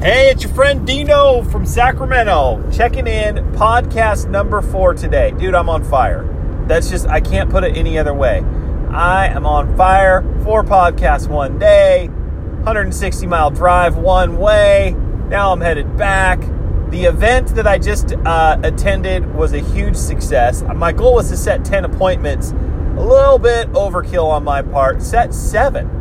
Hey, it's your friend Dino from Sacramento, checking in podcast number four today. Dude, I'm on fire. That's just, I can't put it any other way. I am on fire. Four podcasts one day, 160 mile drive one way. Now I'm headed back. The event that I just uh, attended was a huge success. My goal was to set 10 appointments. A little bit overkill on my part. Set seven.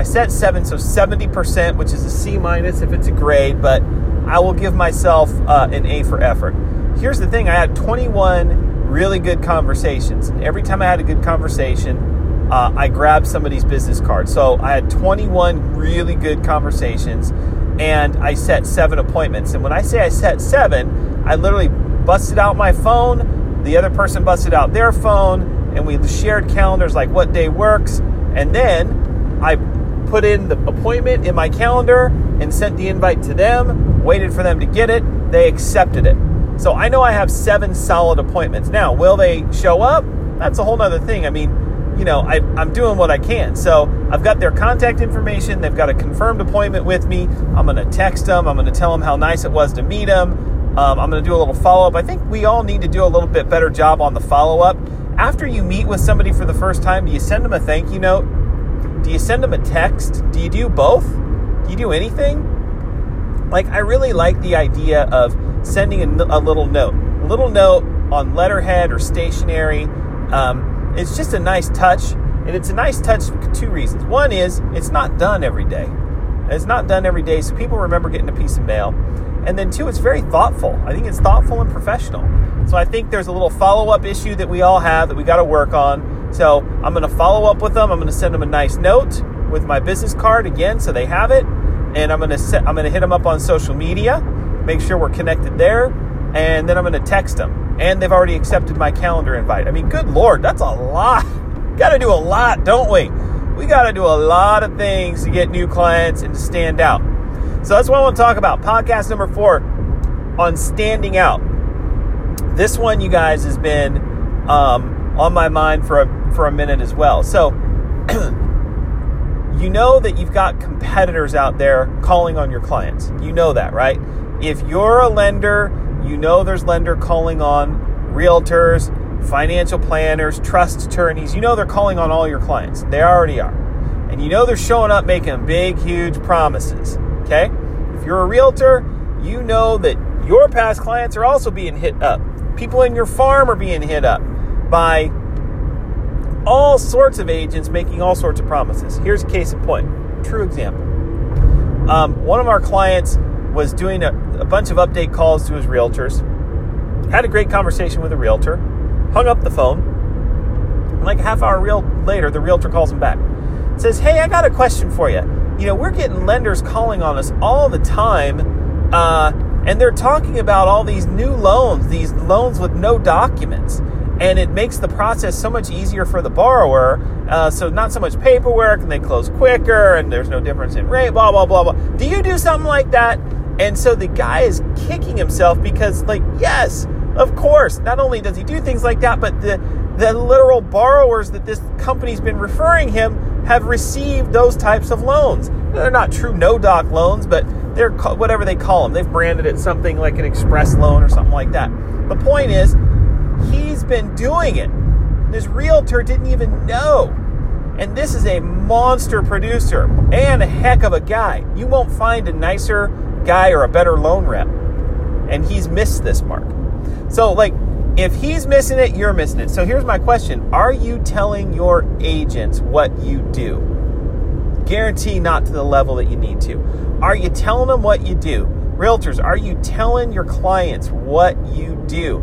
I set seven, so 70%, which is a C minus if it's a grade, but I will give myself uh, an A for effort. Here's the thing I had 21 really good conversations, and every time I had a good conversation, uh, I grabbed somebody's business card. So I had 21 really good conversations, and I set seven appointments. And when I say I set seven, I literally busted out my phone, the other person busted out their phone, and we shared calendars like what day works, and then I put in the appointment in my calendar and sent the invite to them, waited for them to get it, they accepted it. So I know I have seven solid appointments. Now, will they show up? That's a whole nother thing. I mean, you know, I, am doing what I can. So I've got their contact information. They've got a confirmed appointment with me. I'm going to text them. I'm going to tell them how nice it was to meet them. Um, I'm going to do a little follow up. I think we all need to do a little bit better job on the follow up. After you meet with somebody for the first time, do you send them a thank you note? Do you send them a text? Do you do both? Do you do anything? Like, I really like the idea of sending a, a little note, a little note on letterhead or stationery. Um, it's just a nice touch, and it's a nice touch for two reasons. One is it's not done every day. It's not done every day, so people remember getting a piece of mail. And then two, it's very thoughtful. I think it's thoughtful and professional. So I think there's a little follow up issue that we all have that we got to work on so I'm going to follow up with them. I'm going to send them a nice note with my business card again, so they have it. And I'm going to set, I'm going to hit them up on social media, make sure we're connected there, and then I'm going to text them. And they've already accepted my calendar invite. I mean, good lord, that's a lot. got to do a lot, don't we? We got to do a lot of things to get new clients and to stand out. So that's what I want to talk about. Podcast number four on standing out. This one, you guys, has been um, on my mind for a for a minute as well. So, you know that you've got competitors out there calling on your clients. You know that, right? If you're a lender, you know there's lender calling on realtors, financial planners, trust attorneys. You know they're calling on all your clients. They already are. And you know they're showing up making big, huge promises. Okay? If you're a realtor, you know that your past clients are also being hit up. People in your farm are being hit up by all sorts of agents making all sorts of promises. Here's a case in point. True example. Um, one of our clients was doing a, a bunch of update calls to his realtors, had a great conversation with a realtor, hung up the phone. Like a half hour real later, the realtor calls him back. Says, Hey, I got a question for you. You know, we're getting lenders calling on us all the time, uh, and they're talking about all these new loans, these loans with no documents and it makes the process so much easier for the borrower. Uh, so not so much paperwork, and they close quicker, and there's no difference in rate. Blah blah blah blah. Do you do something like that? And so the guy is kicking himself because, like, yes, of course. Not only does he do things like that, but the the literal borrowers that this company's been referring him have received those types of loans. They're not true no doc loans, but they're whatever they call them. They've branded it something like an express loan or something like that. The point is been doing it. This realtor didn't even know. And this is a monster producer and a heck of a guy. You won't find a nicer guy or a better loan rep. And he's missed this mark. So, like, if he's missing it, you're missing it. So, here's my question Are you telling your agents what you do? Guarantee not to the level that you need to. Are you telling them what you do? Realtors, are you telling your clients what you do?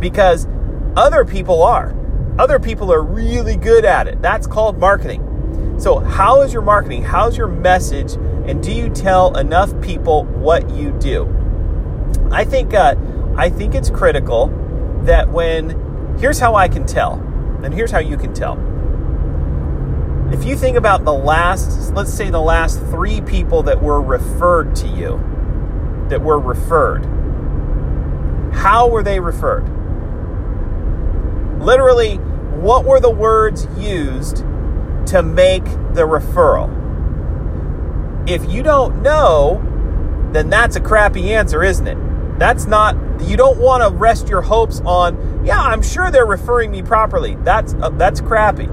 Because other people are. Other people are really good at it. That's called marketing. So, how is your marketing? How's your message? And do you tell enough people what you do? I think uh, I think it's critical that when here's how I can tell, and here's how you can tell. If you think about the last, let's say the last three people that were referred to you, that were referred, how were they referred? Literally, what were the words used to make the referral? If you don't know, then that's a crappy answer, isn't it? That's not, you don't want to rest your hopes on, yeah, I'm sure they're referring me properly. That's, uh, that's crappy.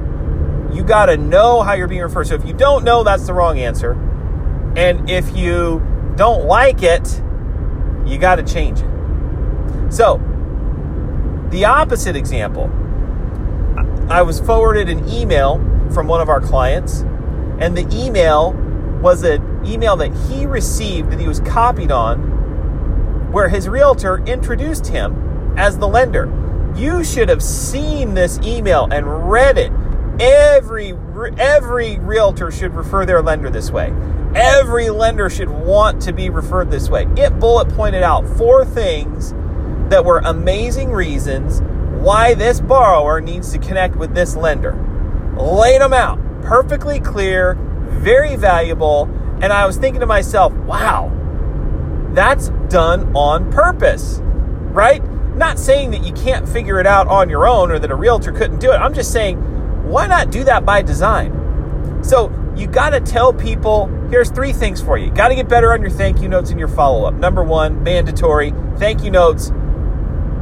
You got to know how you're being referred. So if you don't know, that's the wrong answer. And if you don't like it, you got to change it. So, the opposite example I was forwarded an email from one of our clients, and the email was an email that he received that he was copied on, where his realtor introduced him as the lender. You should have seen this email and read it. Every every realtor should refer their lender this way. Every lender should want to be referred this way. It bullet pointed out four things that were amazing reasons why this borrower needs to connect with this lender. Laid them out, perfectly clear, very valuable. And I was thinking to myself, wow, that's done on purpose, right? Not saying that you can't figure it out on your own or that a realtor couldn't do it. I'm just saying, why not do that by design? So you got to tell people here's three things for you. Got to get better on your thank you notes and your follow up. Number one, mandatory thank you notes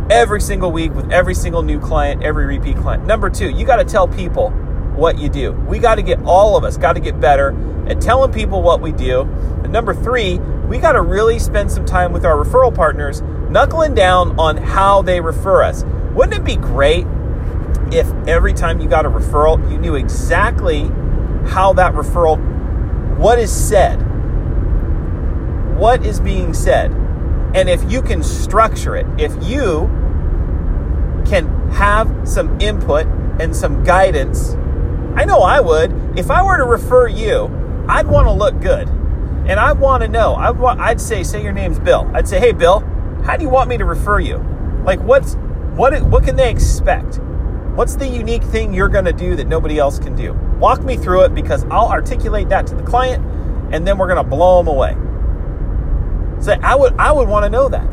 every single week with every single new client, every repeat client. Number two, you got to tell people what you do. We got to get all of us got to get better at telling people what we do. And number three, we got to really spend some time with our referral partners, knuckling down on how they refer us. Wouldn't it be great if every time you got a referral, you knew exactly how that referral, what is said, what is being said? And if you can structure it, if you have some input and some guidance, I know I would. If I were to refer you, I'd want to look good. And I want to know. I'd, want, I'd say, say your name's Bill. I'd say, hey, Bill, how do you want me to refer you? Like, what's what? What can they expect? What's the unique thing you're going to do that nobody else can do? Walk me through it because I'll articulate that to the client, and then we're going to blow them away. So I would I would want to know that.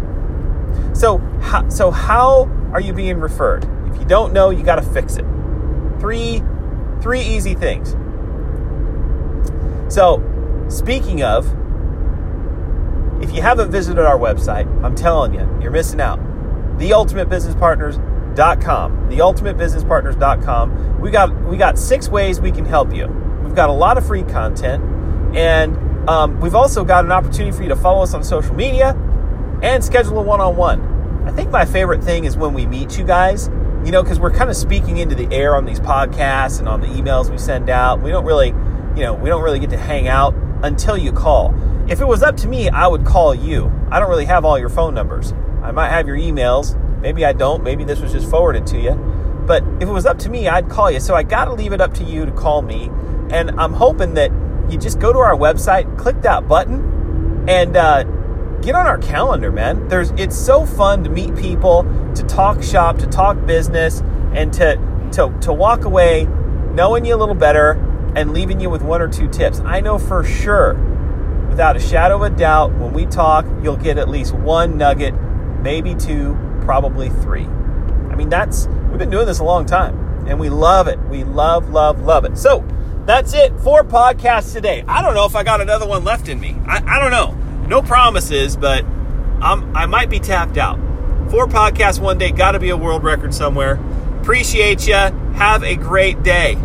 So how, so how are you being referred? If you don't know, you got to fix it. Three three easy things. So, speaking of if you haven't visited our website, I'm telling you, you're missing out. TheUltimateBusinessPartners.com. TheUltimateBusinessPartners.com. We got we got six ways we can help you. We've got a lot of free content, and um, we've also got an opportunity for you to follow us on social media and schedule a one on one. I think my favorite thing is when we meet you guys, you know, because we're kind of speaking into the air on these podcasts and on the emails we send out. We don't really, you know, we don't really get to hang out until you call. If it was up to me, I would call you. I don't really have all your phone numbers. I might have your emails. Maybe I don't. Maybe this was just forwarded to you. But if it was up to me, I'd call you. So I got to leave it up to you to call me. And I'm hoping that you just go to our website, click that button, and uh, get on our calendar, man. There's it's so fun to meet people, to talk shop, to talk business, and to to to walk away knowing you a little better and leaving you with one or two tips. I know for sure, without a shadow of a doubt, when we talk, you'll get at least one nugget, maybe two, probably three. I mean, that's we've been doing this a long time, and we love it. We love, love, love it. So that's it. for podcasts today. I don't know if I got another one left in me. I, I don't know. No promises, but I'm, I might be tapped out. Four podcasts one day. Got to be a world record somewhere. Appreciate you. Have a great day.